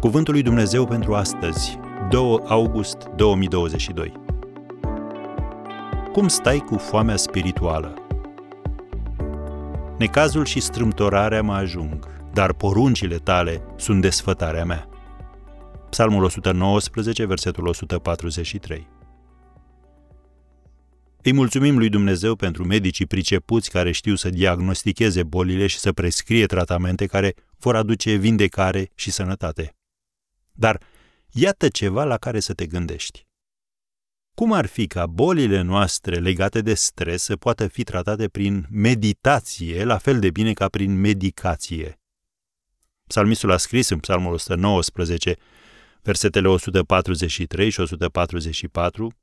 Cuvântul lui Dumnezeu pentru astăzi, 2 august 2022. Cum stai cu foamea spirituală? Necazul și strâmtorarea mă ajung, dar poruncile tale sunt desfătarea mea. Psalmul 119, versetul 143. Îi mulțumim lui Dumnezeu pentru medicii pricepuți care știu să diagnosticheze bolile și să prescrie tratamente care vor aduce vindecare și sănătate. Dar iată ceva la care să te gândești. Cum ar fi ca bolile noastre legate de stres să poată fi tratate prin meditație, la fel de bine ca prin medicație? Psalmistul a scris în Psalmul 119, versetele 143 și 144,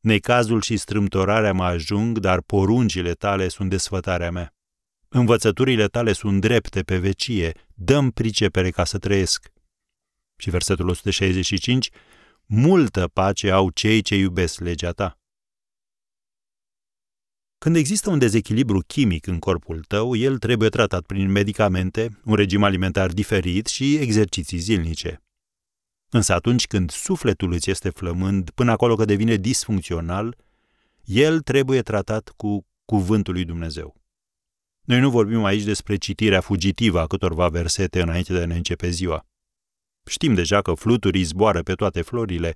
Necazul și strâmtorarea mă ajung, dar poruncile tale sunt desfătarea mea. Învățăturile tale sunt drepte pe vecie, dăm pricepere ca să trăiesc. Și versetul 165, multă pace au cei ce iubesc legea ta. Când există un dezechilibru chimic în corpul tău, el trebuie tratat prin medicamente, un regim alimentar diferit și exerciții zilnice. Însă atunci când sufletul îți este flămând până acolo că devine disfuncțional, el trebuie tratat cu cuvântul lui Dumnezeu. Noi nu vorbim aici despre citirea fugitivă a câtorva versete înainte de a ne începe ziua. Știm deja că fluturii zboară pe toate florile,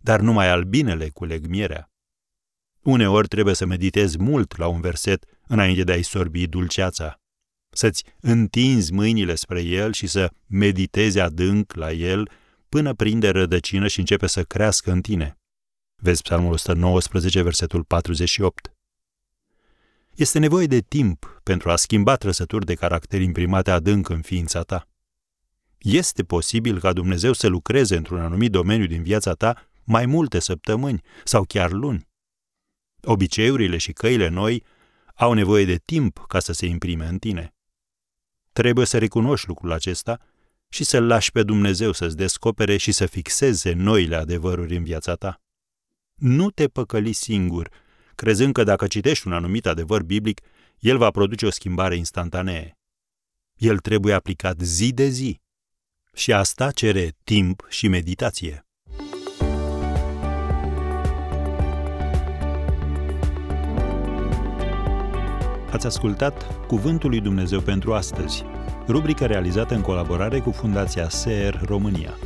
dar numai albinele culeg mierea. Uneori trebuie să meditezi mult la un verset înainte de a-i sorbi dulceața. Să-ți întinzi mâinile spre el și să meditezi adânc la el până prinde rădăcină și începe să crească în tine. Vezi Psalmul 119, versetul 48. Este nevoie de timp pentru a schimba trăsături de caracter imprimate adânc în ființa ta. Este posibil ca Dumnezeu să lucreze într-un anumit domeniu din viața ta mai multe săptămâni sau chiar luni. Obiceiurile și căile noi au nevoie de timp ca să se imprime în tine. Trebuie să recunoști lucrul acesta și să-L lași pe Dumnezeu să-ți descopere și să fixeze noile adevăruri în viața ta. Nu te păcăli singur, crezând că dacă citești un anumit adevăr biblic, el va produce o schimbare instantanee. El trebuie aplicat zi de zi. Și asta cere timp și meditație. Ați ascultat Cuvântul lui Dumnezeu pentru astăzi rubrică realizată în colaborare cu Fundația SER România.